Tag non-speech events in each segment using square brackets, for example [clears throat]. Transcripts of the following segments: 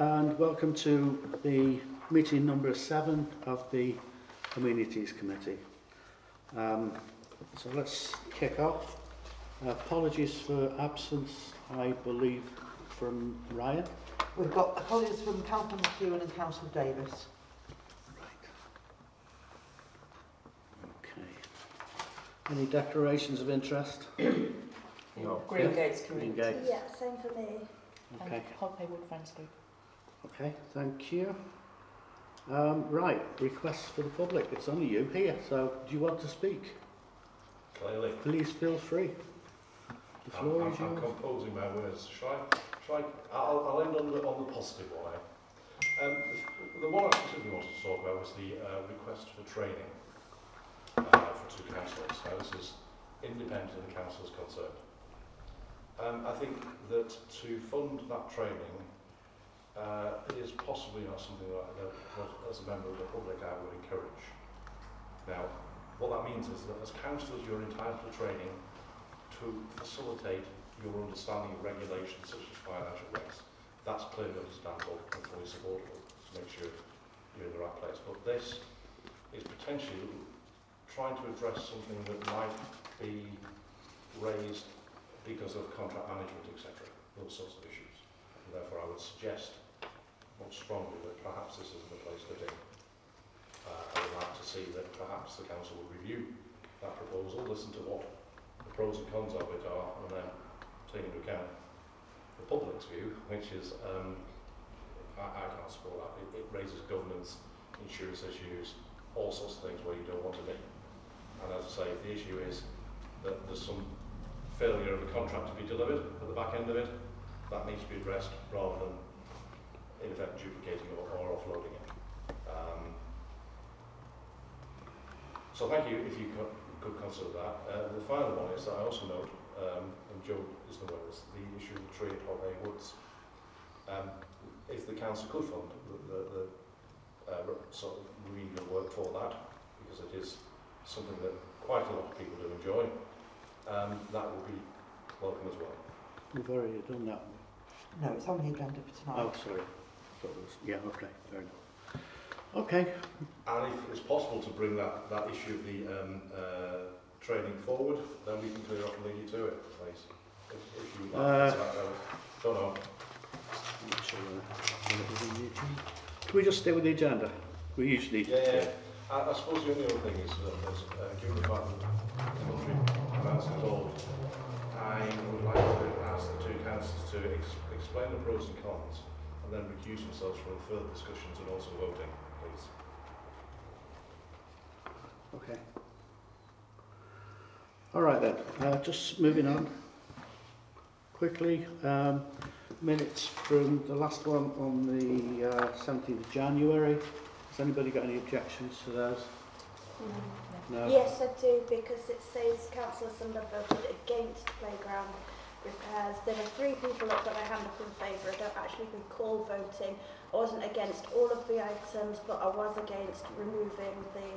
and welcome to the meeting number seven of the Communities Committee. Um, so let's kick off. Apologies for absence, I believe, from Ryan. We've got apologies from Councillor McEwen and Councillor Davis. Right. Okay. Any declarations of interest? No. [coughs] Green Gates Green Community. Gates. Yeah, same for me. Okay. And Holloway Wood Friends Group. Okay, thank you. Um, right, requests for the public. It's only you here, so do you want to speak? Clearly. Please feel free. The I'm, floor I'm, is I'm yours. composing my words. Shall I? Shall I? I'll, I'll end on the, on the positive one. eh? Um, the, the one I specifically wanted to talk about was the uh, request for training uh, for two councillors. Now, this is independent of the councillors concerned. Um, I think that to fund that training uh, is possibly not something that, that, that, as a member of the public, I would encourage. Now, what that means is that as councillors, you're entitled to training to facilitate your understanding of regulations such as financial risks. That's clearly understandable and fully supportable to make sure you're in the right place. But this is potentially trying to address something that might be raised because of contract management, etc., those sorts of issues. Therefore, I would suggest more strongly that perhaps this isn't the place to do. Uh, I would like to see that perhaps the council would review that proposal, listen to what the pros and cons of it are, and then take into account the public's view, which is, um, I, I can't support that. It, it raises governance, insurance issues, all sorts of things where you don't want to be. And as I say, the issue is that there's some failure of a contract to be delivered at the back end of it, that needs to be addressed rather than, in effect, duplicating or, or offloading it. Um, so thank you if you could, could consider that. Uh, the final one is that I also note, um, and Joe isn't aware of the issue of the tree at Holloway Woods. Um, if the council could fund the, the, the uh, sort of remedial work for that, because it is something that quite a lot of people do enjoy, um, that would be welcome as well. We've already done that. No, it's on the agenda for tonight. Oh, sorry. Thought it was, yeah, okay, fair enough. Okay, And if it's possible to bring that, that issue of the um, uh, training forward, then we can clear up and lead you to it, please. If, if you like, uh, don't know. Not sure whether it was in the agenda. Can we just stay with the agenda? We usually Yeah, yeah. I, I suppose the only other thing is that, is, uh, given the fact that the country amounts involved, I would like to ask the two councillors to ex explain the pros and cons and then recuse themselves from further discussions and also voting, please. Okay. All right then, uh, just moving on quickly. Um, minutes from the last one on the uh, 17th of January. Has anybody got any objections to those? No. Yes, I do, because it says Councillor Sumner voted against playground repairs. There are three people that put their hand up in favour. I don't actually recall voting. I wasn't against all of the items, but I was against removing the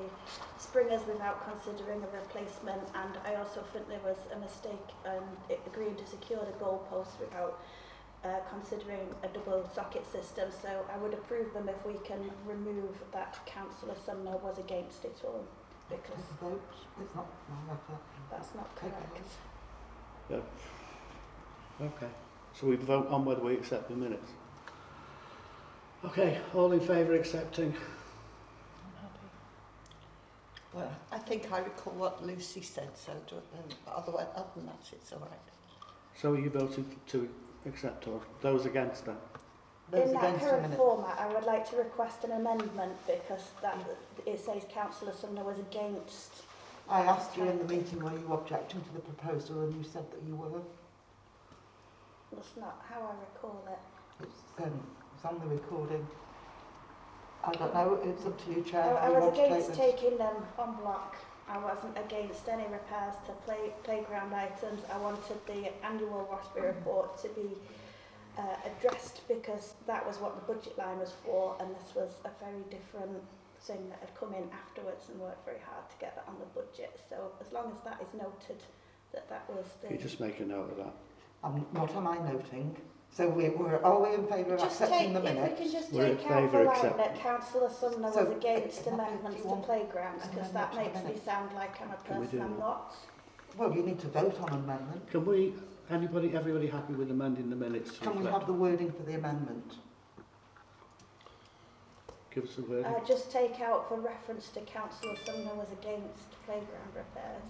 springers without considering a replacement. And I also think there was a mistake in agreeing to secure the goalposts without uh, considering a double socket system. So I would approve them if we can remove that Councillor Sumner was against it all, because Take a vote. It's not, that's not Take a correct. vote. Okay, so we vote on whether we accept the minutes. Okay, all in favour accepting? I'm happy. Well, I think I recall what Lucy said, so do, um, otherwise, other than that, it's all right. So are you voting to accept or those against that? Those In that against the current minute. format, I would like to request an amendment because that it says Councillor Sumner was against. I asked you in the meeting, were you objecting to the proposal, and you said that you were. That's not how I recall it. It's, um, it's on the recording. I don't know, it's up to you, Chair. I how you was want to take against taking them on block. I wasn't against any repairs to play, playground items. I wanted the annual RoSPA report to be uh, addressed because that was what the budget line was for and this was a very different thing that had come in afterwards and worked very hard to get that on the budget. So as long as that is noted that that was the... You just make a note of that? Um, what am I noting? So we were, are we in favour of Just accepting take, the if we minutes? can just We're in take out favour the of line accept- that councillor Sumner So, was against uh, uh, amendments to playgrounds, because that makes me sound like I'm a Can person I'm not. Well, you need to vote on amendment. Can we, anybody, everybody happy with amending the minutes to Can we have the wording for the amendment? Give us the wording. Uh, just take out for reference to councillor Sumner was against playground repairs.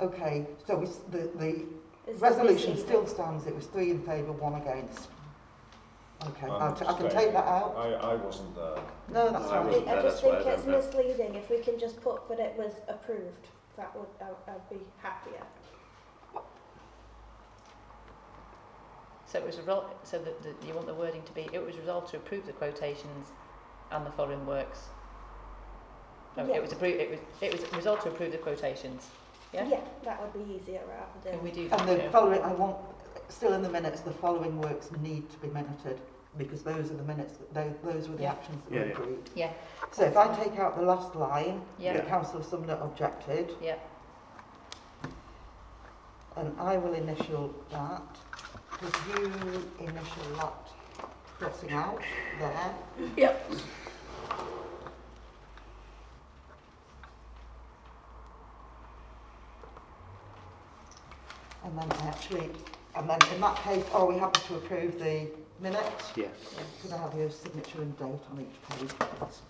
Okay, so we, the, the Is resolution misleading? still stands, it was three in favour, one against. Okay, I'm I'll t- I can take that out. I, I wasn't there. No, that's I I, right. wasn't I there, just that's why think I it's don't know. misleading. If we can just put that it was approved, that would, I, I'd be happier. So it was resol- so that the, you want the wording to be, it was resolved to approve the quotations and the following works. No, Yeah. it was approved, it was, it was resolved to approve the quotations. Yeah? that would be easier rather than. Can we do that? And the Jo? following, I want, still in the minutes, the following works need to be minuted because those are the minutes, that- tho- those were the Yeah. actions that Yeah, were yeah. agreed. Yeah, So if I take out the last line, yeah, the councillor Sumner objected, yeah. and I will initial that. Could you initial that crossing out there? Yep. And then I actually, and then in that case, are oh, we happy to approve the minutes? Yes. Could I have your signature and date on each page, please?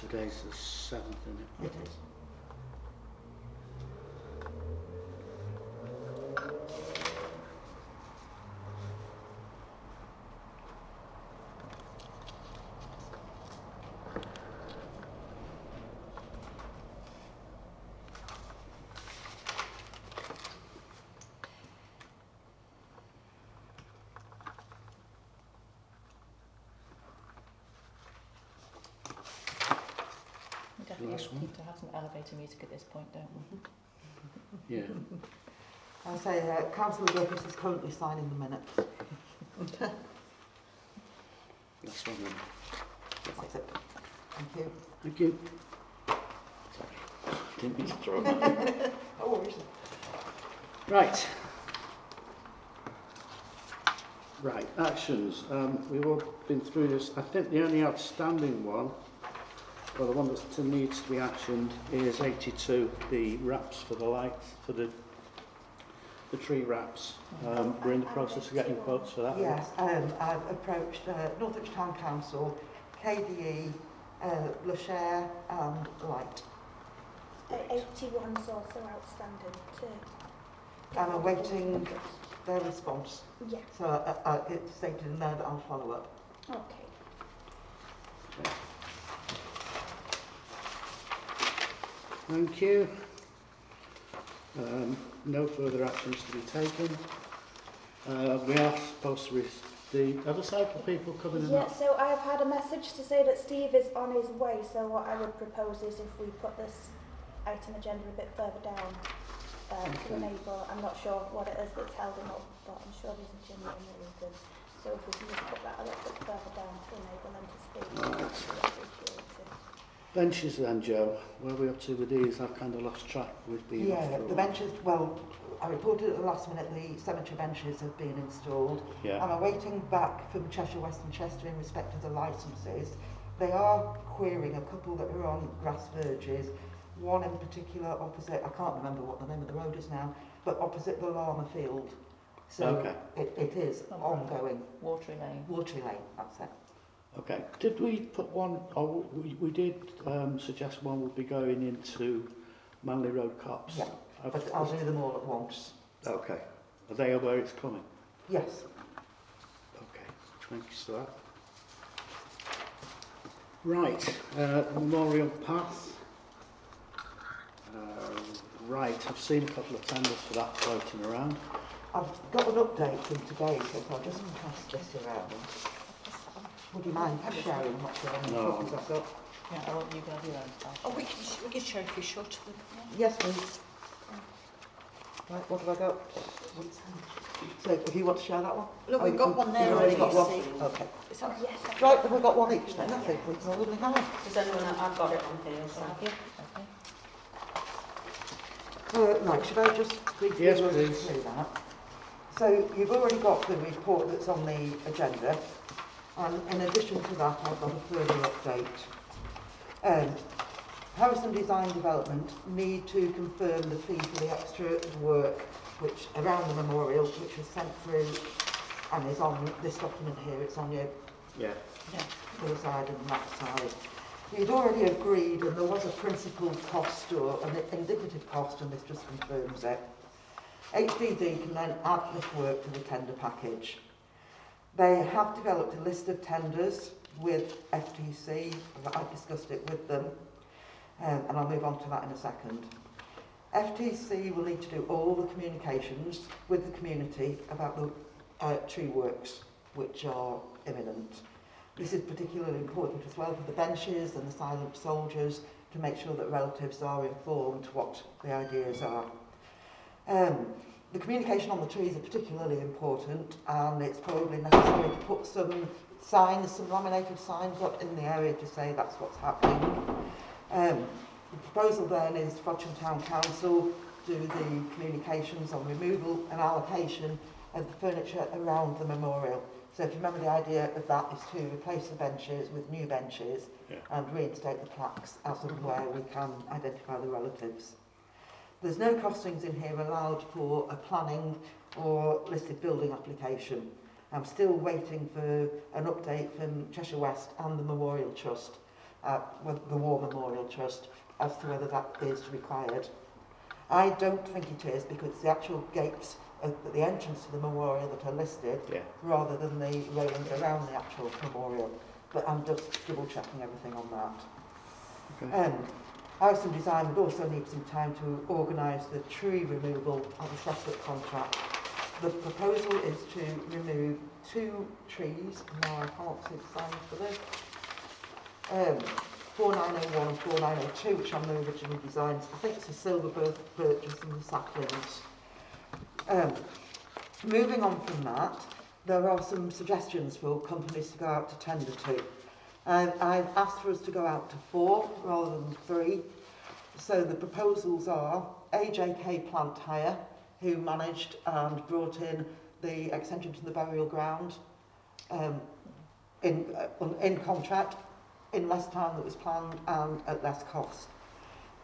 Today's the seventh, isn't it? It is. We definitely Last one. need to have some elevator music at this point, don't we? [laughs] Yeah. I say, uh, councillor Griffiths is currently signing the minutes. Last one then. That's it. Thank you. Thank you. Sorry. Didn't mean to throw it. [laughs] No worries. Right. Right, actions. Um, we've all been through this. I think the only outstanding one, or the one that needs to be actioned, is 82, the wraps for the lights, for the the tree wraps. Um, we're in the process of getting quotes for that. Yes, um, I've approached uh, Northwich Town Council, KDE, uh, Lashare and Light. Uh, 81's also outstanding too. I'm awaiting their response. Yeah, So uh, uh, it's stated in there that I'll follow up. okay. Thank you. Um, no further actions to be taken. Uh, we are supposed to, the other cycle people coming in. Yeah, so I've had a message to say that Steve is on his way, so what I would propose is if we put this item agenda a bit further down um, to Okay. enable, I'm not sure what it is that's held him up, but I'm sure there's a genuine reason. So if we can just put that a little bit further down to enable them to speak, Right. I'd appreciate it. Benches then, Joe. Where are we up to with these? I've kind of lost track with being Yeah, the while. benches, well, I reported at the last minute the cemetery benches have been installed. Yeah. I'm awaiting back from Cheshire West and Chester in respect of the licences. They are querying a couple that are on grass verges, one in particular opposite, I can't remember what the name of the road is now, but opposite the Llama Field. So Okay. it, it is ongoing. Watery Lane. Watery Lane, that's it. Okay. Did we put one, or we, we did um, suggest one would be going into Manley Road Copse? Yeah, But I'll do them all at once. Okay. Are they aware it's coming? Yes. Okay. Thanks for that. Right. Uh, Memorial Path. Uh, right. I've seen a couple of tenders for that floating around. I've got an update from today, so if I'll just pass this around. Would you mind sharing what's there and the No. copies I've got? Yeah, I want you to have your own stuff. Oh, we can, we can show if you short them. Yes, please. Right, what have I got? So if you want to share that one? Look, Oh, we've you- got one there You've already got one? you see. Okay. Is that Yes, Right, then we've got one each then, I think. We can have. Does anyone, I've got it on here, so. Have you? Okay. Uh, right, should I just briefly Yes, run please. through that? So you've already got the report that's on the agenda, and in addition to that, I've got a further update. Um, and Design Development need to confirm the fee for the extra work which around the memorial, which was sent through and is on this document here. It's on your Yeah. other side and that side. You'd already agreed and there was a principal cost or an indicative cost and this just confirms it. HDD can then add this work to the tender package. They have developed a list of tenders with FTC, I've discussed it with them, um, and I'll move on to that in a second. FTC will need to do all the communications with the community about the uh, tree works which are imminent. This is particularly important as well for the benches and the silent soldiers to make sure that relatives are informed what the ideas are. Um, the communication on the trees are particularly important and it's probably necessary to put some signs, some laminated signs up in the area to say that's what's happening. Um, the proposal then is Frodsham Town Council to do the communications on removal and allocation of the furniture around the memorial. So if you remember the idea of that is to replace the benches with new benches Yeah. and reinstate the plaques as and where we can identify the relatives. There's no costings in here allowed for a planning or listed building application. I'm still waiting for an update from Cheshire West and the Memorial Trust, uh, the War Memorial Trust, as to whether that is required. I don't think it is because it's the actual gates at the entrance to the memorial that are listed Yeah. rather than the railings around the actual memorial. But I'm just double checking everything on that. Okay. Um, Harrison Design would also need some time to organise the tree removal of a separate contract. The proposal is to remove two trees, now I can't see the signs for this, um, 4901 and 4902, which are the original designs. I think it's a silver birch, and some saplings. Um, moving on from that, there are some suggestions for companies to go out to tender to. I've asked for us to go out to four rather than three. So the proposals are AJK Plant Hire, who managed and brought in the extension to the burial ground um, in, uh, in contract, in less time than was planned and at less cost.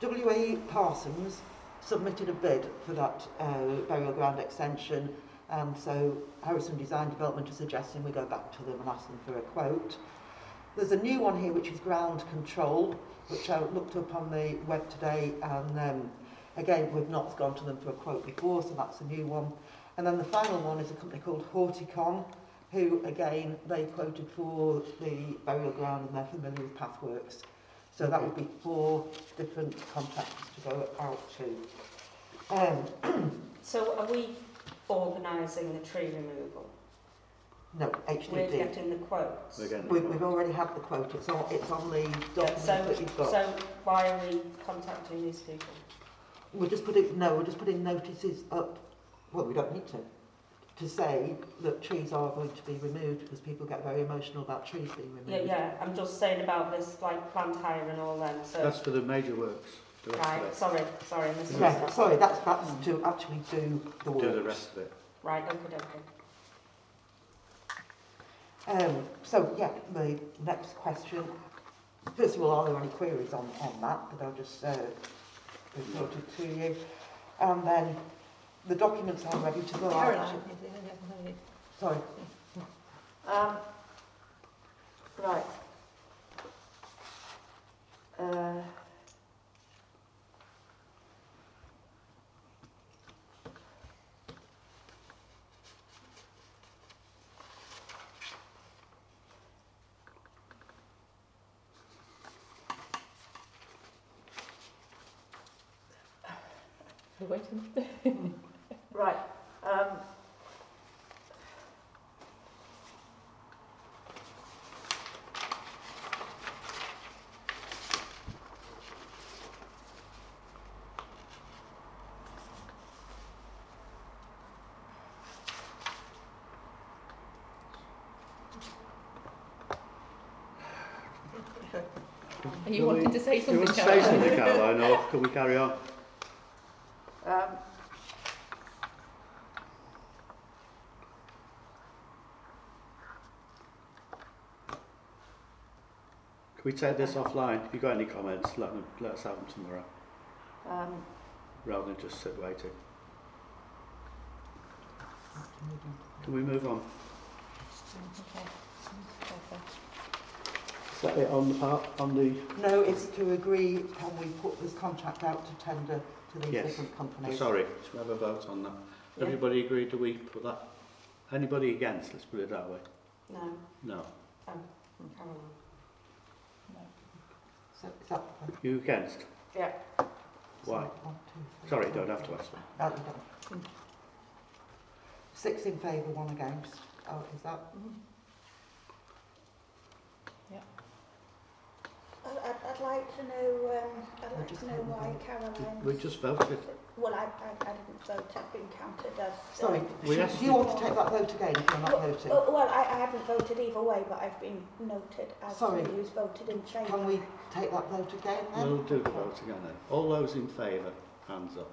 WA Parsons submitted a bid for that uh, burial ground extension and so Harrison Design Development is suggesting we go back to them and ask them for a quote. There's a new one here which is ground control, which I looked up on the web today and um, again we've not gone to them for a quote before so that's a new one. And then the final one is a company called Horticon who again they quoted for the burial ground and they're familiar with pathworks. So that would be four different contractors to go out to. Um, [clears throat] So are we organising the tree removal? No, We're HDD. getting the quotes? We're getting We, we've already had the quote. It's on, it's on the Yeah, document so, that you've got. so why are we contacting these people? We're just putting, no, we're just putting notices up, well, we don't need to, to say that trees are going to be removed because people get very emotional about trees being removed. yeah, yeah, I'm just saying about this, like, plant hire and all them, so... That's for the major works. The rest Right, it. sorry, sorry, I Yeah, sorry, that's, that's to actually do the work. Do the rest of it. Right, okay, okay. Um, so, yeah, the next question. First of all, are there any queries on, on that that I'll just uh, reported to you? And then the documents are ready to go out. Caroline, is it any other name? Sorry. Um, right. Uh, We're [laughs] right. Um, Are you Do wanting to say something, want to say Caroline? something, Caroline, or can we carry on? Can we take this offline? If you've got any comments, let, them, let us have them tomorrow, Um, rather than just sit waiting. Can we move on? Okay. Okay. Is that it on the part, on the, No, it's to agree, can we put this contract out to tender to these Yes. different companies? sorry, should we have a vote on that? Yeah. Everybody agreed, do we put that? Anybody against, let's put it that way? No, No. Caroline. So, is that the You against? Yeah. Why? One, two, three, Sorry, four, don't have to ask me. No, you don't. Six in favour, one against. Oh, is that? I'd, I'd, I'd like to know, um, I'd like to know why. Caroline. We just voted. Well, I, I, I didn't vote. I've been counted as. uh, Sorry, We do asked do you want to take that vote again if you're not Well, voting? oh, well, I, I haven't voted either way, but I've been noted as Sorry. somebody who's voted in favour. Can we take that vote again then? We'll do the vote again then. All those in favour, hands up.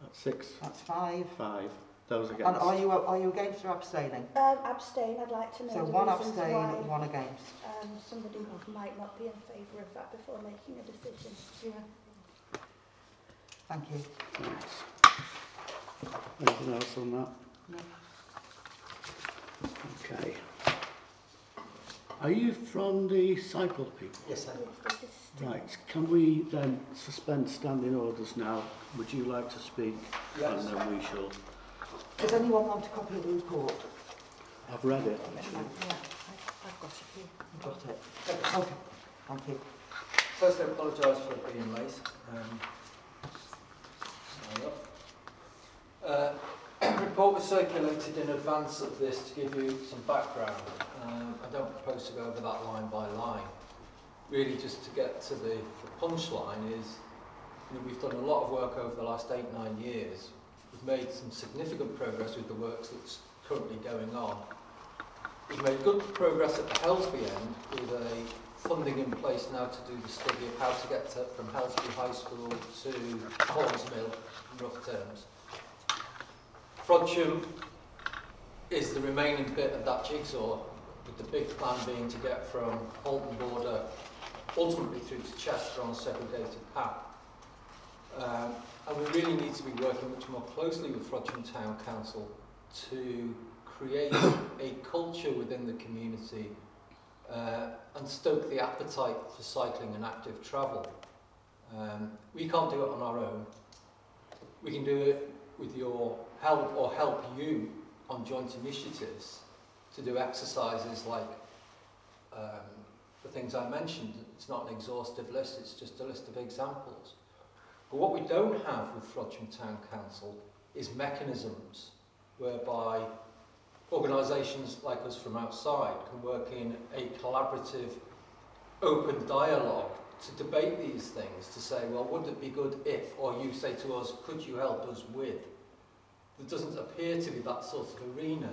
That's six, That's five. five. Those And against? are you, are you against or abstaining? Um, abstain. I'd like to know So the one abstain, why one against. um, somebody might not be in favour of that before making a decision. Yeah. Thank you. Thanks. Anything else on that? No. Okay. Are you from the cycle people? Yes, I Yes, this is still- Right, can we then suspend standing orders now? Would you like to speak? Yes. And then we shall, Does anyone want a copy of the report? I've read it Yeah, actually. I've got it here. You've got it. Okay, thank you. First, I apologise for being late. Um, sorry. Uh, a [clears throat] report was circulated in advance of this to give you some background. Um, I don't propose to go over that line by line. Really, just to get to the, the punchline is, you know, we've done a lot of work over the last eight, nine years. We've made some significant progress with the works that's currently going on. We've made good progress at the Helsby end with a funding in place now to do the study of how to get to, from Helsby High School to Collins Mill, in rough terms. Frodsham is the remaining bit of that jigsaw, with the big plan being to get from Halton Border ultimately through to Chester on a segregated path. Um, and we really need to be working much more closely with Frodsham Town Council to create [coughs] a culture within the community uh, and stoke the appetite for cycling and active travel. Um, we can't do it on our own. We can do it with your help or help you on joint initiatives to do exercises like um, the things I mentioned. It's not an exhaustive list, it's just a list of examples. But what we don't have with Frodsham Town Council is mechanisms whereby organisations like us from outside can work in a collaborative, open dialogue to debate these things, to say, well, would it be good if, or you say to us, could you help us with? There doesn't appear to be that sort of arena.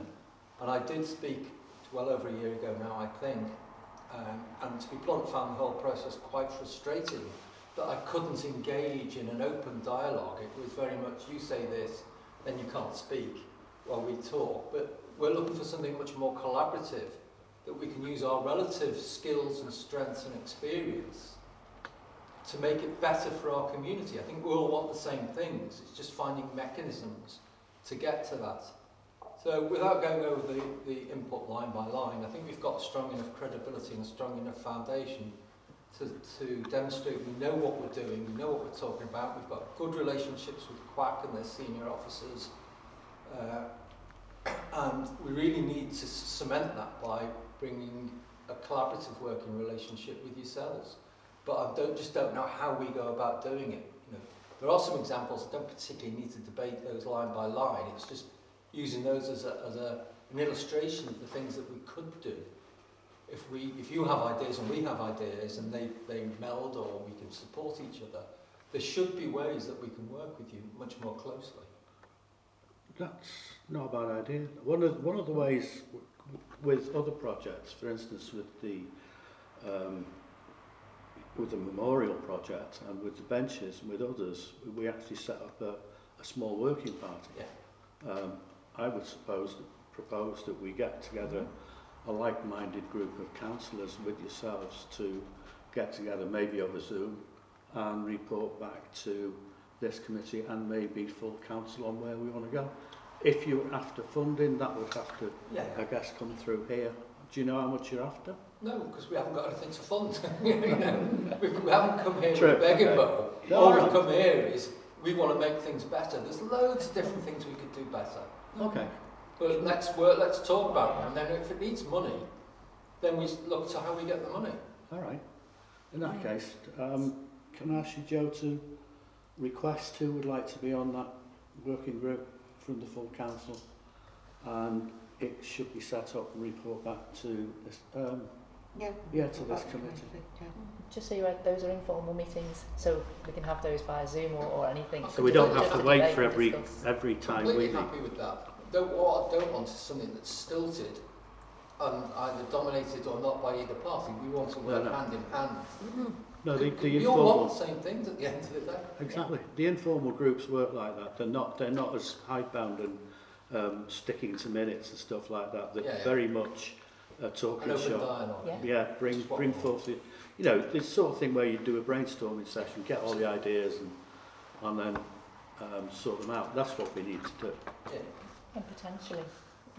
And I did speak well over a year ago now, I think, um, and to be blunt, found the whole process quite frustrating that I couldn't engage in an open dialogue. It was very much, you say this, then you can't speak while we talk. But we're looking for something much more collaborative, that we can use our relative skills and strengths and experience to make it better for our community. I think we all want the same things. It's just finding mechanisms to get to that. So without going over the, the input line by line, I think we've got strong enough credibility and a strong enough foundation to, to demonstrate we know what we're doing, we know what we're talking about, we've got good relationships with CWAC and their senior officers, uh, and we really need to cement that by bringing a collaborative working relationship with yourselves. But I don't, just don't know how we go about doing it. You know, there are some examples, I don't particularly need to debate those line by line, it's just using those as, a, as a, an illustration of the things that we could do. If, we, if you have ideas and we have ideas and they, they meld or we can support each other, there should be ways that we can work with you much more closely. That's not a bad idea. One of, one of the ways with other projects, for instance with the um, with the memorial project and with the benches and with others, we actually set up a, a small working party. Yeah. Um, I would suppose, propose that we get together a like-minded group of councillors with yourselves to get together, maybe over Zoom, and report back to this committee and maybe full council on where we want to go. If you're after funding, that would have to, Yeah. I guess, come through here. Do you know how much you're after? No, because we haven't got anything to fund. you [laughs] know, we, we haven't come here True. with begging Okay. bowl. No, All we've come here is we want to make things better. There's loads of different things we could do better. Okay. But let's work, let's talk about them. And then if it needs money, then we look to how we get the money. All right. In that case, um, can I ask you, Joe, to request who would like to be on that working group from the full council? And it should be set up and report back to this, um, Yeah. Yeah, to this committee. yeah. Just so you're aware, those are informal meetings, so we can have those via Zoom or, or anything. so we don't have to wait for every discuss. every time we Completely meet. happy with that. Don't, what I don't want is something that's stilted and either dominated or not by either party. We want to work No, no. hand in hand. No, the, the we all want informal. the same things at the end of the day. Exactly. The informal groups work like that. They're not they're not as hidebound and um, sticking to minutes and stuff like that. They're Yeah, yeah. very much a An talking open shop. Yeah. Yeah, bring bring forth the, you know, this sort of thing where you do a brainstorming session, get all the ideas and and then um, sort them out. That's what we need to do. Yeah. And potentially,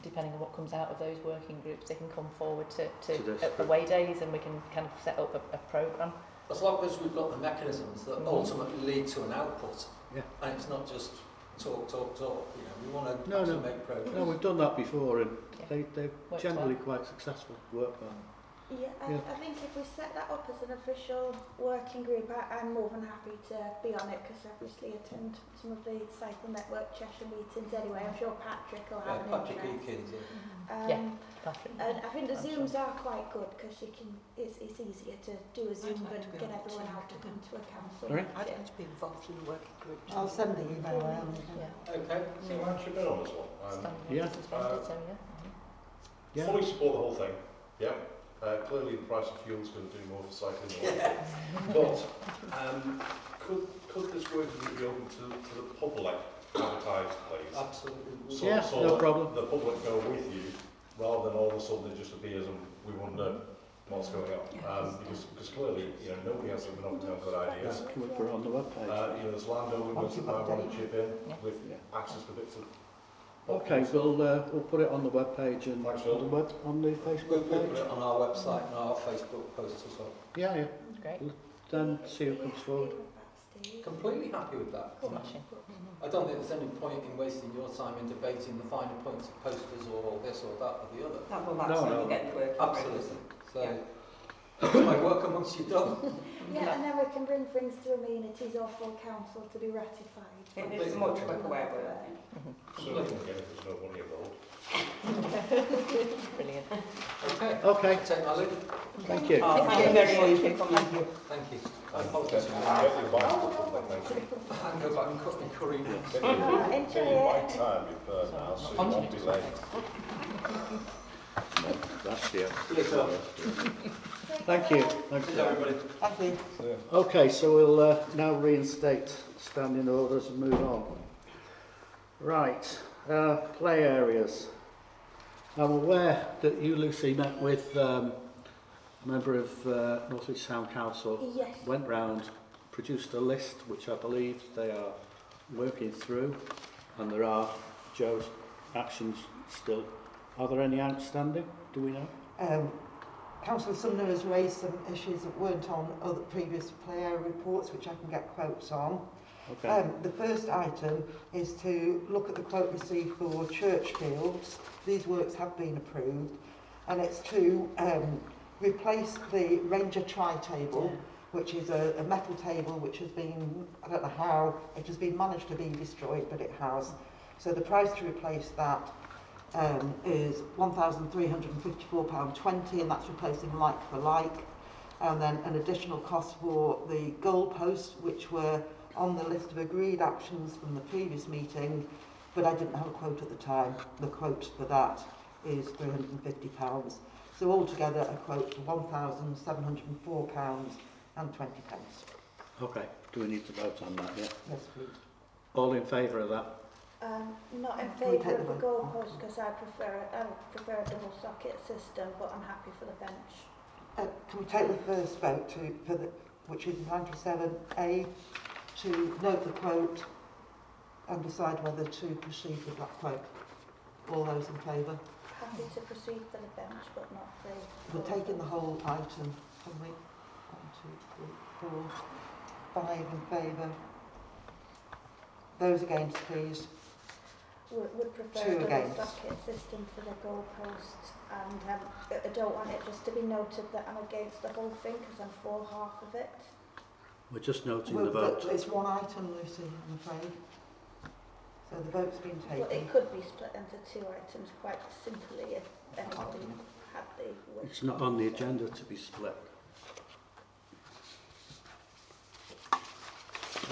depending on what comes out of those working groups, they can come forward to, to, to at away days and we can kind of set up a, a programme. As long as we've got the mechanisms that mm. ultimately lead to an output, yeah. and it's not just talk, talk, talk. You know, we want to no, no. make progress. No, we've done that before, and yeah. they, they're Works generally well. quite successful work on. Yeah, I, Yeah. I think if we set that up as an official working group, I, I'm more than happy to be on it because I obviously attend some of the Cycle Network Cheshire meetings anyway. I'm sure Patrick will Yeah, have an Patrick interest. Eakins. yeah. Um, Yeah. Patrick. And I think the I'm Zooms are quite good because you can. It's, it's easier to do a Zoom like and to be get everyone out to come to a council. Sorry? I'd meeting. like to be involved in the working group. I'll send the email around. Yeah. Okay. So I should been on this one. Um, Standing yeah. orders suspended, so yeah. Yeah. Fully support the whole thing. Yeah. Uh, clearly, the price of fuel is going to do more for cycling. than walking. But um, could could this working group be open to, to the public advertised, please? Absolutely. So, Yeah, so no problem. The public go with you, rather than all of a sudden it just appears and we wonder what's going on. Um, because, because clearly, you know, nobody has even open up good ideas. Can we put it on the webpage? Uh, you know, there's landowners that might want to chip in Yeah. with Yeah. access to bits of. Okay, we'll uh, we'll put it on the webpage and Thanks, on the web on the We'll, Facebook we'll put page. it on our website and our Facebook posts as well. Yeah, yeah. Great. Then see who comes forward. Completely happy with that. Smashing. I don't think there's any point in wasting your time in debating the finer points of posters or this or that or the other. That will that's No, no. you get the work. Absolutely. So, Yeah. That's my work amongst you're done. Yeah, and then we can bring things to amenities or full council to be ratified. It is much quicker way of working. So they can get it, there's no money involved. Brilliant. Okay. Okay, Take my leave. thank you. Oh, thank you very much for coming. Thank you. I And apologise. get your bike to the public, thank you. And go back and cut my curry nuts. Get your- [laughs] enjoy get your it. bike time before now, so you won't be late. That's the Yes, sir. Thank you. Thank you. everybody. Thank you. Okay, so we'll uh, now reinstate standing orders and move on. Right, uh, play areas. I'm aware that you, Lucy, met with um, a member of uh, Northwich Town Council, Yes. went round, produced a list which I believe they are working through, and there are, Joe's, actions still. Are there any outstanding? Do we know? Um, Councillor Sumner has raised some issues that weren't on other previous play area reports, which I can get quotes on. Okay. Um, the first item is to look at the quote received for church fields. These works have been approved, and it's to um, replace the Ranger tri-table, which is a, a metal table which has been, I don't know how, it has been managed to be destroyed, but it has. So the price to replace that um, is £1,354.20, and that's replacing like for like. And then an additional cost for the goalposts, which were on the list of agreed actions from the previous meeting, but I didn't have a quote at the time. The quote for that is £350. So altogether a quote for £1,704 and 20 pence. Okay, do we need to vote on that, yeah? Yes, please. All in favour of that? Um, not in favour of the the goalpost because I prefer I prefer a double socket system, but I'm happy for the bench. Uh, can we take the first vote to, for the, which is 97A, to note the quote and decide whether to proceed with that quote? All those in favour? Happy to proceed for the bench, but not the. We're taking the whole item, can we? One, two, three, four, five in favour. Those against, please. Would, would prefer Two a double against. socket system for the goalpost, and um, I I don't want it just to be noted that I'm against the whole thing because I'm for half of it. We're just noting Well, the vote. but It's one item, Lucy, I'm afraid. So the vote's been But taken. it could be split into two items quite simply if anybody had the wish. It's not on the agenda to be split.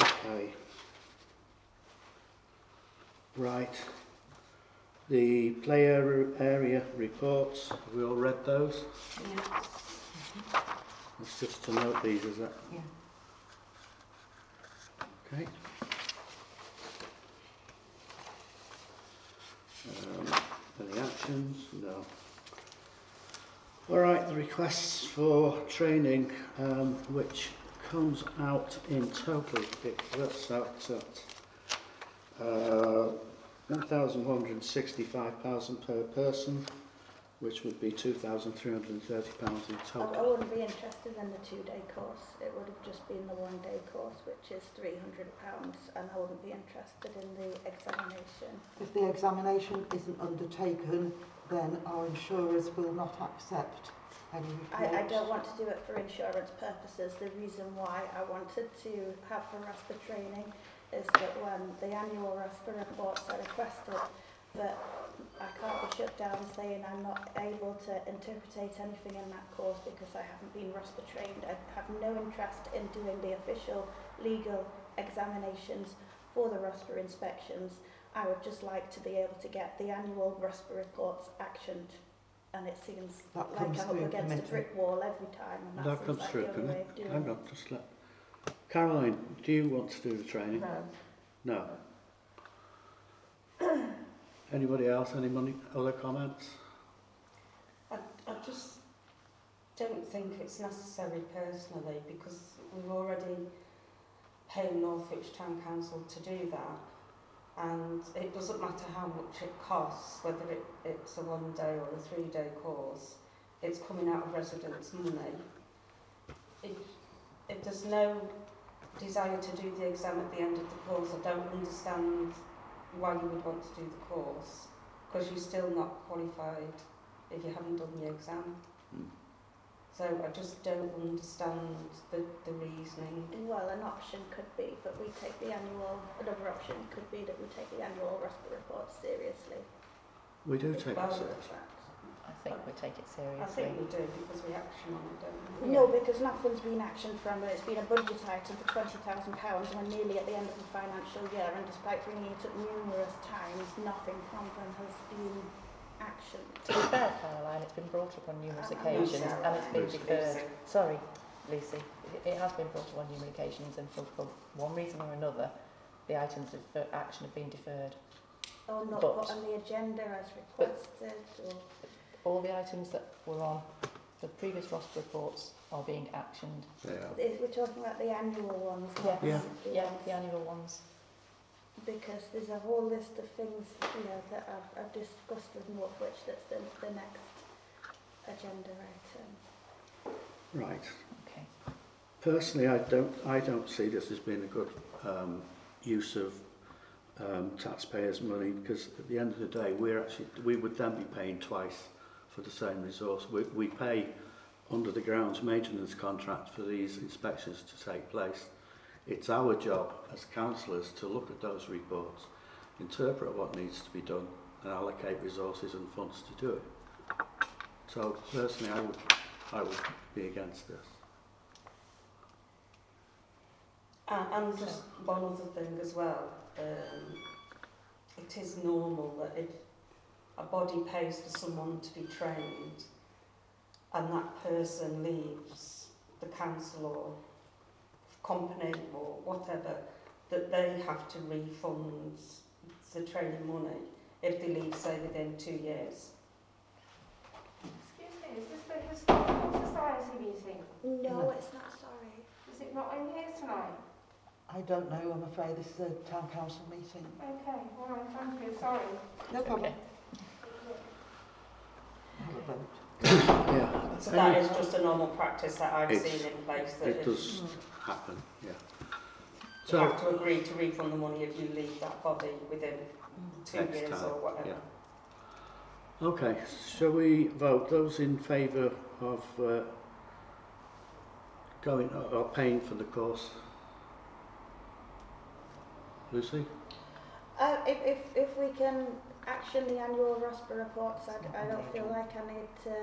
Okay. Right. The player area- reports, have we all read those? It's just to note these, is that? Yeah. Okay. Um, any actions? No. All right, the requests for training, um, which comes out in total, it works out at uh, £1,165 per person, which would be £2,330 in I, I wouldn't be interested in the two-day course. It would have just been the one-day course, which is £300, and I wouldn't be interested in the examination. If the examination isn't undertaken, then our insurers will not accept any reports. I, I don't want to do it for insurance purposes. The reason why I wanted to have the RoSPA training is that when the annual RoSPA reports are requested, that I can't be shut down saying I'm not able to interpretate anything in that course because I haven't been RoSPA trained. I have no interest in doing the official legal examinations for the RoSPA inspections. I would just like to be able to get the annual RoSPA reports actioned and it seems That like I'm up against a brick wall every time and that, That comes like through, the only can it? of doing Hang on, just. Caroline, do you want to do the training? No. No. [coughs] Anybody else? Any money, other comments? I, I just don't think it's necessary personally because we've already paid Northwich Town Council to do that and it doesn't matter how much it costs, whether it, it's a one day or a three day course, it's coming out of residents' money. If, if there's no desire to do the exam at the end of the course, I don't understand why you would want to do the course because you're still not qualified if you haven't done the exam. Hmm. So I just don't understand the, the reasoning. Well, an option could be that we take the annual, another option could be that we take the annual RoSPA reports seriously. We do take Well, it seriously. I think we take it seriously. I think we do because we action on it, don't we? No, because nothing's been actioned from it. It's been a budget item for £20,000 and we're nearly at the end of the financial year and despite bringing it up numerous times, nothing from them has been actioned. To be fair, Caroline, it's been brought up on numerous Uh, occasions Lucy. and it's been Lucy. deferred. Sorry, Lucy. It, it has been brought up on numerous occasions and for, for one reason or another, the items of action have been deferred. Or not But- put on the agenda as requested or... All the items that were on the previous RoSPA reports are being actioned. They are. If we're talking about the annual ones, Yeah. not the Yeah. Yeah, ones. the annual ones. because there's a whole list of things you know that I've, I've discussed with Northwich that's the, the next agenda item. Right. Okay. Personally, I don't, I don't see this as being a good um, use of um, taxpayers' money because at the end of the day, we're actually, we would then be paying twice for the same resource. We, we pay under the grounds maintenance contract for these inspections to take place. It's our job as councillors to look at those reports, interpret what needs to be done and allocate resources and funds to do it. So personally, I would, I would be against this. And, and just one other thing as well, um, it is normal that if a body pays for someone to be trained and that person leaves the council or company or whatever, that they have to refund the training money if they leave, say, within two years. Excuse me, is this the Historical Society meeting? No. No, it's not, sorry. Is it not in here tonight? I don't know, I'm afraid this is a town council meeting. Okay, all right, thank you, sorry. No problem. Okay. Have a vote. Yeah. So that is just a normal practice that I've It's- seen in place that It if does happen, yeah. you So, have to agree to refund the money if you leave that body within two Next years time, or whatever. yeah. okay, shall we vote those in favour of uh, going or paying for the course? Lucy? Uh, if, if, if we can action the annual RoSPA reports, I, I don't feel like I need to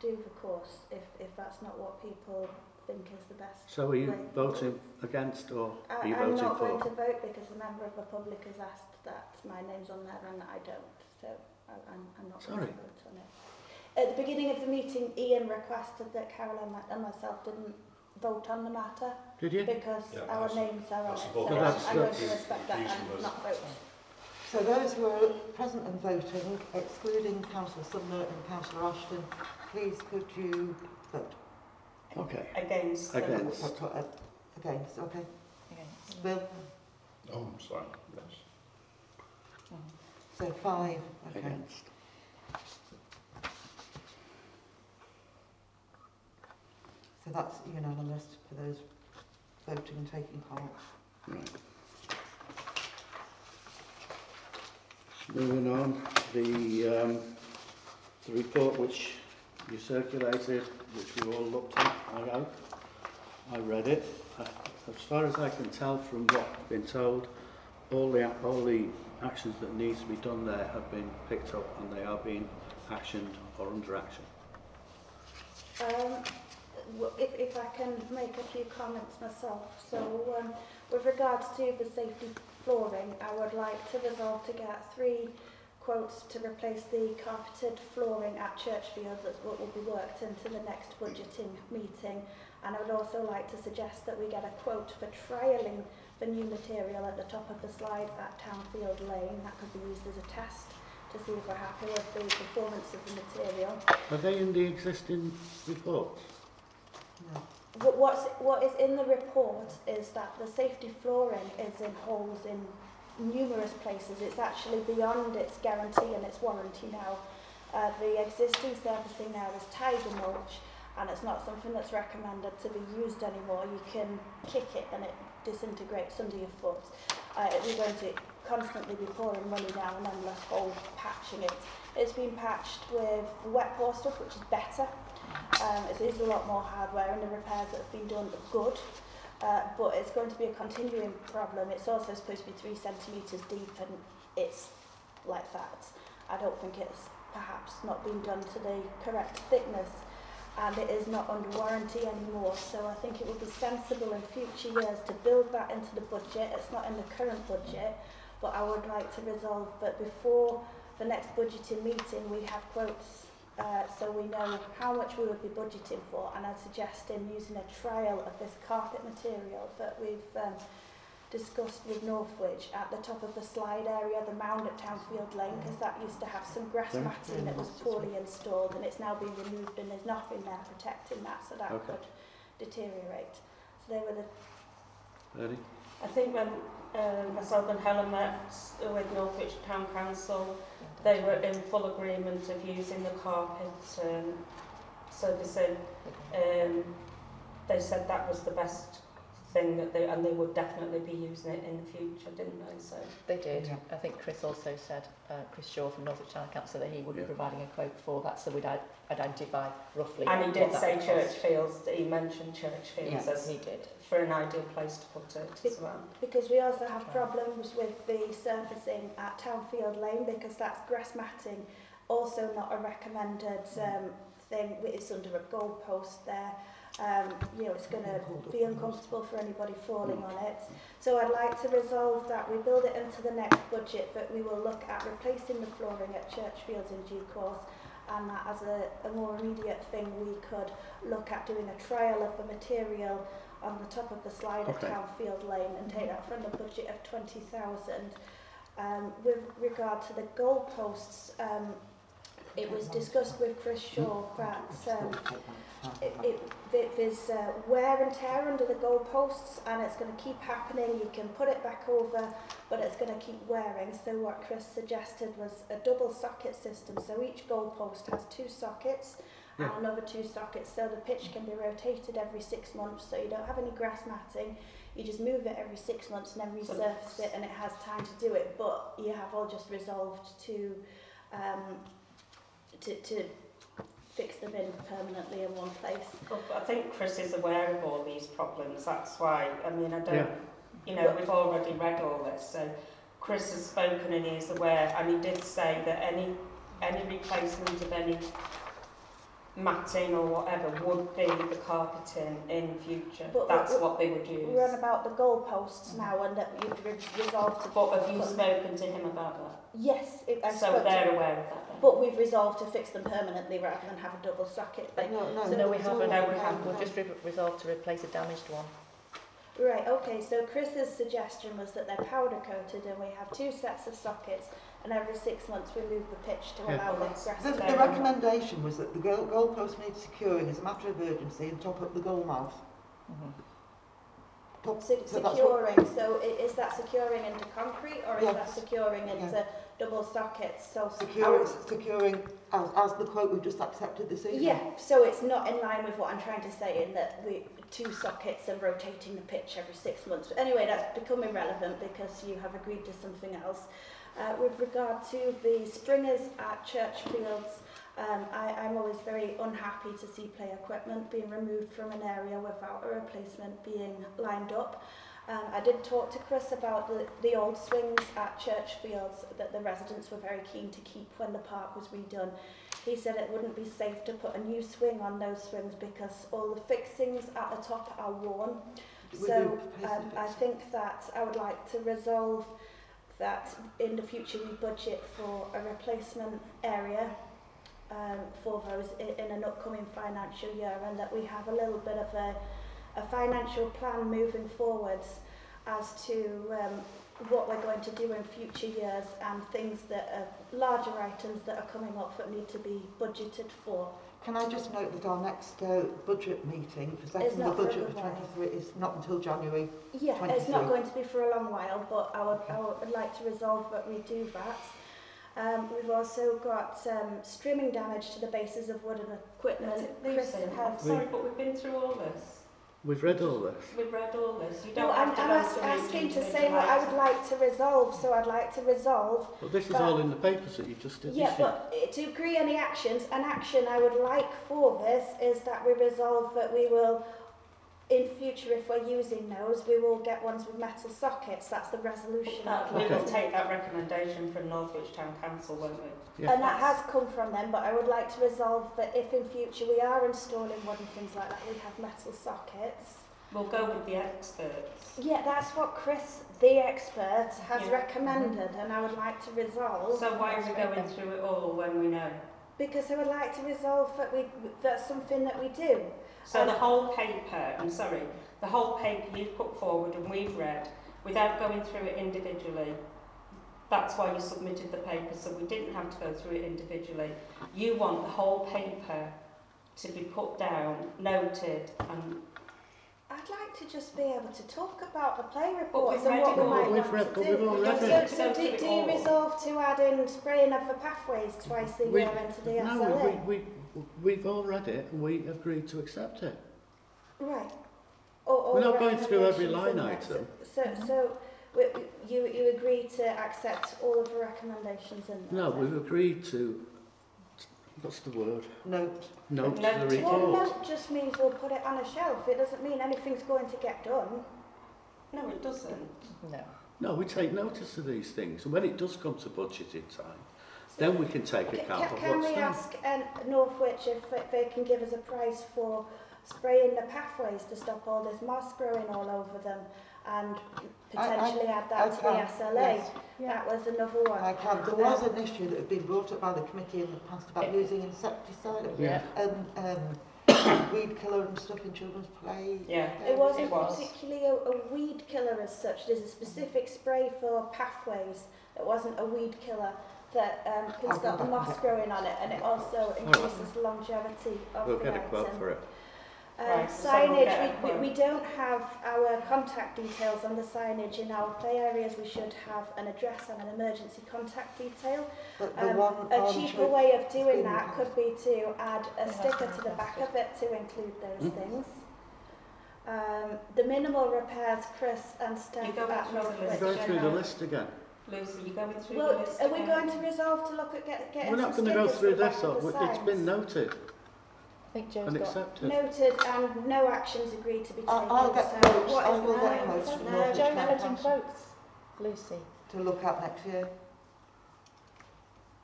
do the course if, if that's not what people think is the best. So are you Right. voting against or are I, you I'm voting not for? going to vote because a member of the public has asked that my name's on there and I don't. So I, I'm, I'm not going to vote on it. At the beginning of the meeting, Ian requested that Caroline and myself didn't vote on the matter Did you? because Yeah, our that's- names are on it. the So vote. I'm, That's- I'm going to that's- respect that and was- not vote. So those who are present and voting, excluding Councillor Sumner and Councillor Ashton, please could you vote? Okay. Against. the- Against. Uh, Against, okay. Against. Bill? Oh, I'm sorry, yes. So five, okay. Against. So that's unanimous for those voting and taking part. Right. Moving on, the, um, the report which you circulated, which we all looked at, I hope. I read it. Uh, As far as I can tell from what I've been told, all the, all the actions that need to be done there have been picked up and they are being actioned or under action. Um, w- if, if I can make a few comments myself. So um, with regards to the safety flooring, I would like to resolve to get three quotes to replace the carpeted flooring at Churchfield that will be worked into the next budgeting meeting. And I would also like to suggest that we get a quote for trialling the new material at the top of the slide at Townfield Lane. That could be used as a test to see if we're happy with the performance of the material. Are they in the existing reports? What, what's, what is in the report is that the safety flooring is in holes in numerous places. It's actually beyond its guarantee and its warranty now. Uh, the existing surfacing now is tiger mulch and it's not something that's recommended to be used anymore. You can kick it and it disintegrates under your foot. Uh, we're going to constantly be pouring money down an endless hole patching it. It's been patched with wet pour stuff, which is better. Um, it is a lot more hardware and the repairs that have been done are good. Uh, but it's going to be a continuing problem. It's also supposed to be three centimetres deep and it's like that. I don't think it's perhaps not been done to the correct thickness and it is not under warranty anymore. So I think it would be sensible in future years to build that into the budget. It's not in the current budget, but I would like to resolve that before the next budgeting meeting we have quotes uh, so we know how much we would be budgeting for and I'd suggest in using a trial of this carpet material that we've um, discussed with Northwich at the top of the slide area, the mound at Townfield Lane, because that used to have some grass Yeah. matting that was poorly installed and it's now been removed and there's nothing there protecting that so that Okay. could deteriorate. So they were the Eddie? I think when um, myself and Helen met with Northwich Town Council, they were in full agreement of using the carpet um, servicing. Um, they said that was the best thing that they, and they would definitely be using it in the future, didn't they? So They did. Yeah. I think Chris also said, uh, Chris Shaw from Northwich Town Council, that he would Yeah. be providing a quote for that, so we'd identify roughly and he did say would cost. Churchfields. He mentioned Churchfields Yes, as he did. For an ideal place to put it as well. Because we also have problems with the surfacing at Townfield Lane because that's grass matting, also not a recommended um, thing. It's under a goalpost there. Um, you know, it's going to be uncomfortable for anybody falling on it. So I'd like to resolve that we build it into the next budget, but we will look at replacing the flooring at Churchfields in due course. And that as a, a more immediate thing, we could look at doing a trial of the material on the top of the slide Okay. at Townfield Lane and take that from the budget of 20,000. Um, with regard to the goalposts, um, it was discussed with Chris Shaw that um, it, it, there's uh, wear and tear under the goalposts and it's going to keep happening. You can put it back over, but it's going to keep wearing. So what Chris suggested was a double socket system. So each goalpost has two sockets Yeah. and another two sockets. So the pitch can be rotated every six months. So you don't have any grass matting. You just move it every six months and then So- resurface it, and it has time to do it. But you have all just resolved to um, to, to fix them in permanently in one place. Well, I think Chris is aware of all these problems. That's why, I mean, I don't, Yeah. you know, we've already read all this. So Chris has spoken and he is aware. And he did say that any any replacement of any matting or whatever would be the carpeting in future. But That's what they would use. We're on about the goalposts now, and that you'd re- resolved to. But have you spoken to him about that? Yes, it, I so spoke to- they're aware of that then? But we've resolved to fix them permanently rather than have a double socket. thing. No, no, So no, we haven't. No, we haven't. We've just re- resolved to replace a damaged one. Right, okay, so Chris's suggestion was that they're powder coated and we have two sets of sockets and every six months we move the pitch to Yeah. allow the grass The, to the grow. recommendation was that the goal, goalpost needs securing as a matter of urgency and top up the goal mouth. Mm-hmm. Top, Se- so that's what, securing, so is that securing into concrete or is that securing into double sockets? So secure, securing as, as the quote we've just accepted this evening. Yeah, so it's not in line with what I'm trying to say in that we two sockets and rotating the pitch every six months. But anyway, that's become irrelevant because you have agreed to something else. Uh, with regard to the stringers at Churchfields, um, I, I'm always very unhappy to see play equipment being removed from an area without a replacement being lined up. Um, I did talk to Chris about the, the old swings at Churchfields that the residents were very keen to keep when the park was redone. He said it wouldn't be safe to put a new swing on those swings because all the fixings at the top are worn. So do replace the um, I think that I would like to resolve that in the future we budget for a replacement area um, for those in, in an upcoming financial year and that we have a little bit of a, a financial plan moving forwards as to um, what we're going to do in future years and things that are larger items that are coming up that need to be budgeted for. Can I just note that our next uh, budget meeting for setting the not for a budget good for while. 23 is not until January. Yeah, it's not 23. going to be for a long while, but I would, I would like to resolve that we do that. Um, we've also got um, strimming damage to the bases of wooden equipment. Chris Lucy, has... sorry, but we've been through all this. We've read all this. We've read all this. You don't No, I'm, to I'm ask, asking to say what I would like to resolve, so I'd like to resolve Well, this is all in the papers that you just did. Yeah, but uh, to agree any actions, an action I would like for this is that we resolve that we will, in future, if we're using those, we will get ones with metal sockets. That's the resolution. That, we like will take that recommendation from Northwich Town Council, won't we? Yeah. And that has come from them, but I would like to resolve that if in future we are installing wooden things like that, we have metal sockets. We'll go with the experts. Yeah, that's what Chris, the expert, has Yeah. recommended, and I would like to resolve. So why are we going through it all when we know? Because I would like to resolve that we that's something that we do. So the Um, whole paper, I'm sorry, the whole paper you've put forward and we've read, without going through it individually, that's why you submitted the paper, so we didn't have to go through it individually. You want the whole paper to be put down, noted, and I'd like to just be able to talk about the play we've reports and what we might We've want read- to do. we've all read so, it. so do, do you resolve to add in spraying of the pathways twice a We- year into the No, SLA? we, we, we, we've all read it and we agreed to accept it. Right. Or, or We're not going through every line item. So, so, so we, you, you agree to accept all of the recommendations in there? No, we've agreed to, what's the word? Note. Note the Note. Well, note just means we'll put it on a shelf. It doesn't mean anything's going to get done. no, it doesn't. No. No, we take notice of these things. And when it does come to budgeting time, then we can take Ca- account ca- of Can we done. ask um, Northwich if they can give us a price for spraying the pathways to stop all this moss growing all over them and I- I- potentially add I that to can, the SLA? yes. That was another one. I can. There was an issue that had been brought up by the committee in the past about using insecticide. Yeah. And um, weed killer and stuff in children's play. Yeah. It wasn't It was. particularly a, a weed killer as such. There's a specific spray for pathways that wasn't a weed killer that um, has got back and moss get- growing on it and it also increases the longevity of We'll the get a item. quote for it. Um, Right, so we'll get a signage, we, we, we don't have our contact details on the signage in our play areas. We should have an address and an emergency contact detail. But the Um, one a cheaper way of doing that could be to add a sticker to the back of it to include those Mm. things. Um, the minimal repairs, Chris and Steph You go at through the Northwich. list. Go through the list again. Lucy, you going through Well, the list are we again? going to resolve to look at get, getting We're not going to go through this. back of up. the It's been noted I think Joe's and got accepted. Noted and no actions agreed to be taken. I'll, I'll get so quotes. what I will get name? quotes from No, Northwich Joe Town managing quotes, Lucy. to look at next year.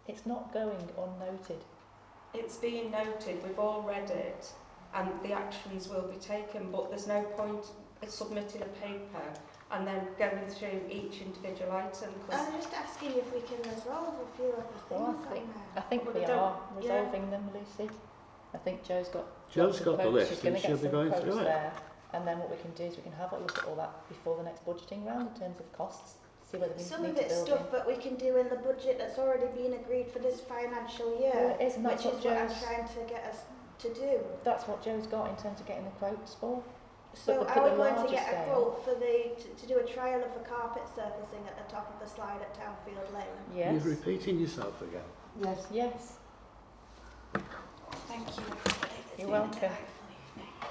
It's not going unnoted. It's being noted, we've all read it, and the actions will be taken, but there's no point submitting a paper and then going through each individual item, because I'm just asking if we can resolve a few other Well, things I think, I think Well, we we don't- are yeah. resolving them, Lucy. I think Joe's got Joe's lots of got the list She's and gonna she'll get be some going quotes through it. there. And then what we can do is we can have a look at all that before the next budgeting round in terms of costs, see whether we Some need of to it's build stuff that we can do in the budget that's already been agreed for this financial year, Well, it is, which that's is what what I'm trying to get us to do. that's what Joe's got in terms of getting the quotes for. So But the- are we going to larger get a scale- quote for the to, to do a trial of the carpet surfacing at the top of the slide at Townfield Lane? Yes, You're repeating yourself again. Yes. yes, Thank you. You're welcome.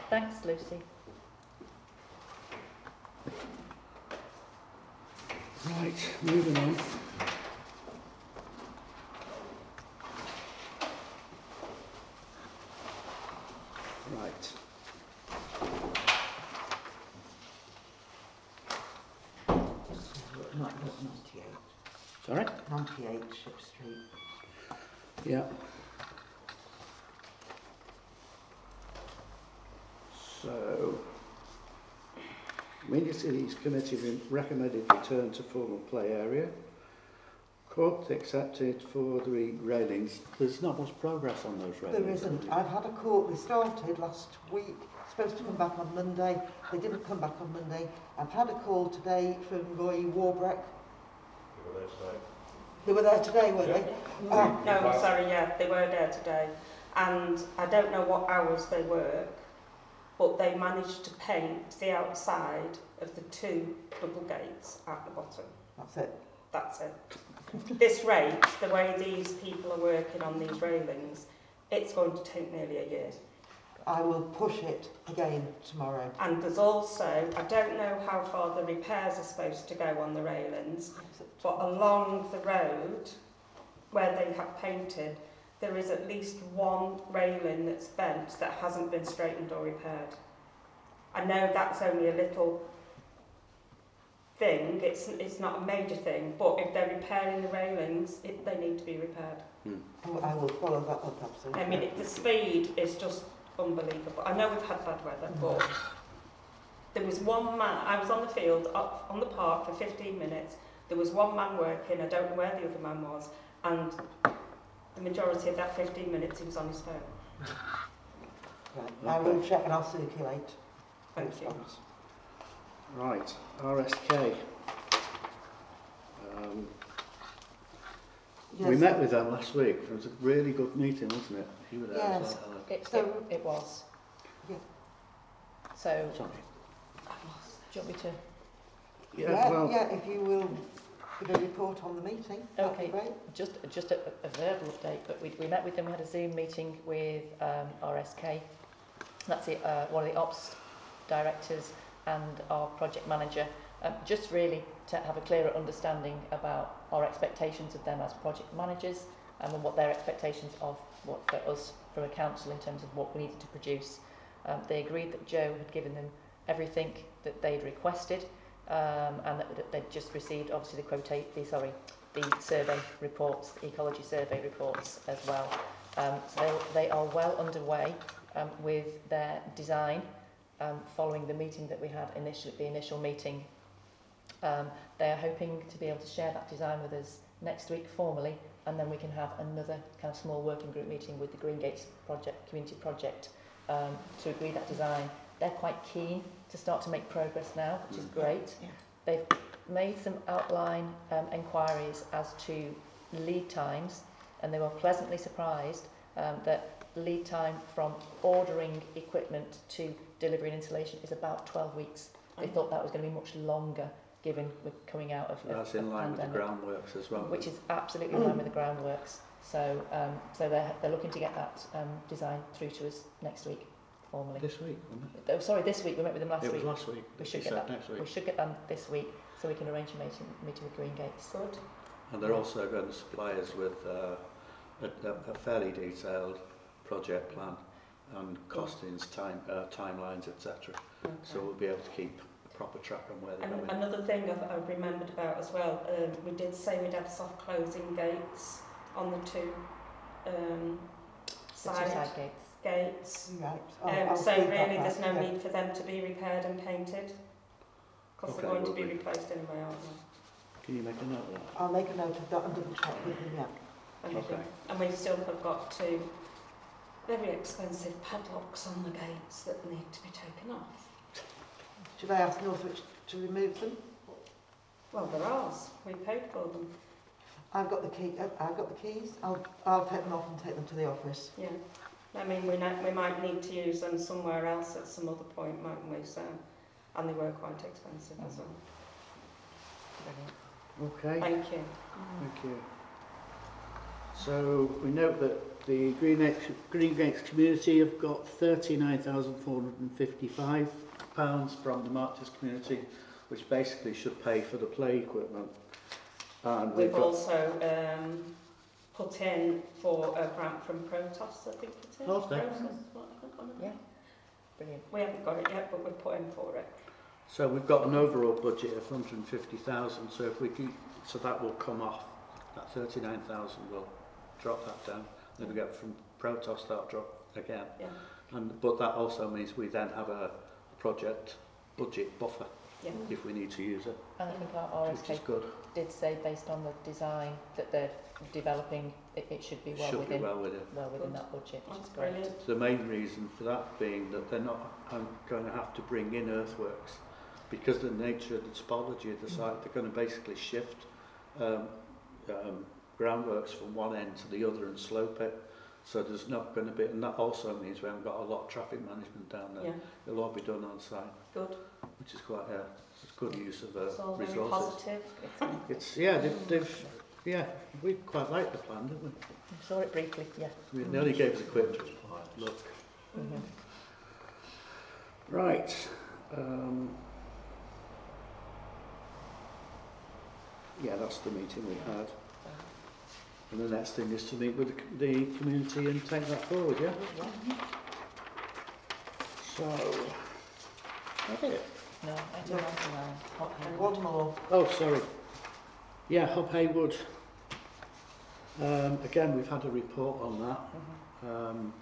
thanks Lucy. Right, moving on. 28 Ship Street. Yeah. So, Amenities committee recommended return to formal play area. Court accepted for the railings. There's not much progress on those railings. There isn't. I've had a court. They started last week. Supposed to come back on Monday. They didn't come back on Monday. I've had a call today from Roy Warbrick. They were there today, were they? Ah, No, I'm sorry, yeah, they were there today. And I don't know what hours they work, but they managed to paint the outside of the two double gates at the bottom. that's it. That's it. this rate, the way these people are working on these railings, it's going to take nearly a year. I will push it again tomorrow. And there's also, I don't know how far the repairs are supposed to go on the railings, but along the road where they have painted, there is at least one railing that's bent that hasn't been straightened or repaired. I know that's only a little thing, it's, it's not a major thing, but if they're repairing the railings, it, they need to be repaired. Hmm. Oh, I will follow that up, absolutely. I mean, it, the speed is just unbelievable. I know we've had bad weather, but there was one man, I was on the field, up on the park for 15 minutes. There was one man working, I don't know where the other man was, and the majority of that 15 minutes he was on his phone. Right. I will check and I'll circulate. Thank you. response. Right, RSK. Um, Yes, we met with them last week. It was a really good meeting, wasn't it? You were there Yes. as. It, So- it, it was. Yeah. So, Sorry. do you want me to? Yeah, yeah, well, yeah, if you will give a report on the meeting, that'd Okay. be great. Just, just a, a verbal update, but we, we met with them, we had a Zoom meeting with um, RSK. That's it, uh, one of the ops directors and our project manager, um, just really to have a clearer understanding about our expectations of them as project managers and what their expectations of what for us from a council in terms of what we needed to produce. Um, they agreed that Joe had given them everything that they'd requested um, and that, that they'd just received obviously the quote, the, sorry, the survey reports, the ecology survey reports as well. Um, so they, they are well underway um, with their design um, following the meeting that we had initially, the initial meeting. Um, they are hoping to be able to share that design with us next week formally and then we can have another kind of small working group meeting with the Green Gates project, community project um, to agree that design. They're quite keen to start to make progress now, which is great. Yeah. They've made some outline um, inquiries as to lead times, and they were pleasantly surprised um, that lead time from ordering equipment to delivery and installation is about 12 weeks. They thought that was going to be much longer, given we're coming out of, of That's in of line with the pandemic, groundworks as well. which is absolutely in line with the groundworks. So, um, so they're, they're looking to get that um, design through to us next week, formally. This week, wasn't Oh, sorry, this week. We met with them it? last It was week. last week. We should get that. next week. We should get them this week, so we can arrange a meeting, meeting with Green Gates. Good. And they're also going to supply us with uh, a, a- a fairly detailed project plan and costings, time, uh, timelines, etc. So we'll be able to keep a proper track on where they're And going. another thing I've, I've remembered about as well, um, we did say we'd have soft closing gates on the two um, The two side side gates. gates. Right. I'll- Um, I'll so really, there's no yeah. need for them to be repaired and painted because Okay, they're going to will be be. replaced anyway, aren't they? Can you make a note of that? I'll make a note of that and double check with them, yeah. And, Okay. and we still have got two very expensive padlocks on the gates that need to be taken off. Should I ask Northwich to remove them? Well, they're ours. We paid for them. I've got the key. uh, I've got the keys. I'll I'll take them off and take them to the office. Yeah. I mean, we, ne- we might need to use them somewhere else at some other point, mightn't we? So, and they were quite expensive as well. Okay, Thank you. thank you. So we note that the Green Gates, Green Gates community have got £39,455 from the Martyrs community, which basically should pay for the play equipment. And we've We've also um, put in for a grant from Protos, I think it is. Protos, what have I got on it? Yeah. Brilliant. We haven't got it yet, but we've put in for it. So we've got an overall budget of 150,000. So if we can, so that will come off. That 39,000 will drop that down. Then we get from Protos that'll drop again. Yeah. And but that also means we then have a project budget buffer Yeah. if we need to use it, And I think our which is RSK good. did say, based on the design that they're developing, it, it should be well Should within be well within. well within that budget, which That's is great. brilliant. The main reason for that being that they're not um, going to have to bring in earthworks because of the nature of the topology of the site. They're going to basically shift um, um, groundworks from one end to the other and slope it. So there's not going to be, and that also means we haven't got a lot of traffic management down there. Yeah, It'll all be done on site, good. which is quite a, it's good use of It's all uh, very resources. positive. It's yeah, they've, they've yeah, we quite like the plan, didn't we? I saw it briefly, yeah. We nearly gave us a quick look. Mhm. Right. Um, yeah, that's the meeting we had. And the next thing is to meet with the, the community and take that forward, yeah? So, I did it. No, I don't want to know. Hot hand. One more. Oh, sorry. Yeah, Hob Hey Wood. Um, again, we've had a report on that. Mhm. Um,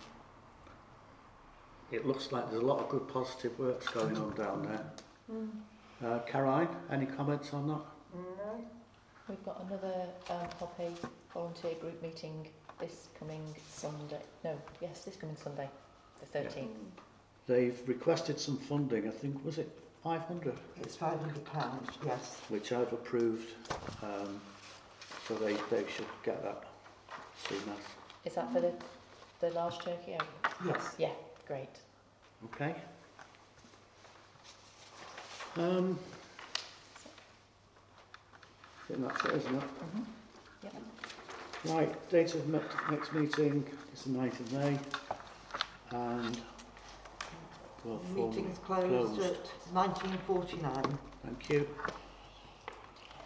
it looks like there's a lot of good positive works going on down there. Uh, Caroline, any comments on that? No. We've got another um, Hoppy volunteer group meeting this coming Sunday. No, yes, this coming Sunday, the 13th. They've requested some funding, I think, was it 500? It's five hundred pounds. Yes. Which I've approved. Um, so they, they should get that soon as. Is that for the, the large turkey? Oh, Yes. yeah, great. Okay. Um, I think that's it, isn't it? Mhm. Yep. Right, date of me- next meeting is the 9th of May. And we'll formally is closed closed. at 1949. Thank you.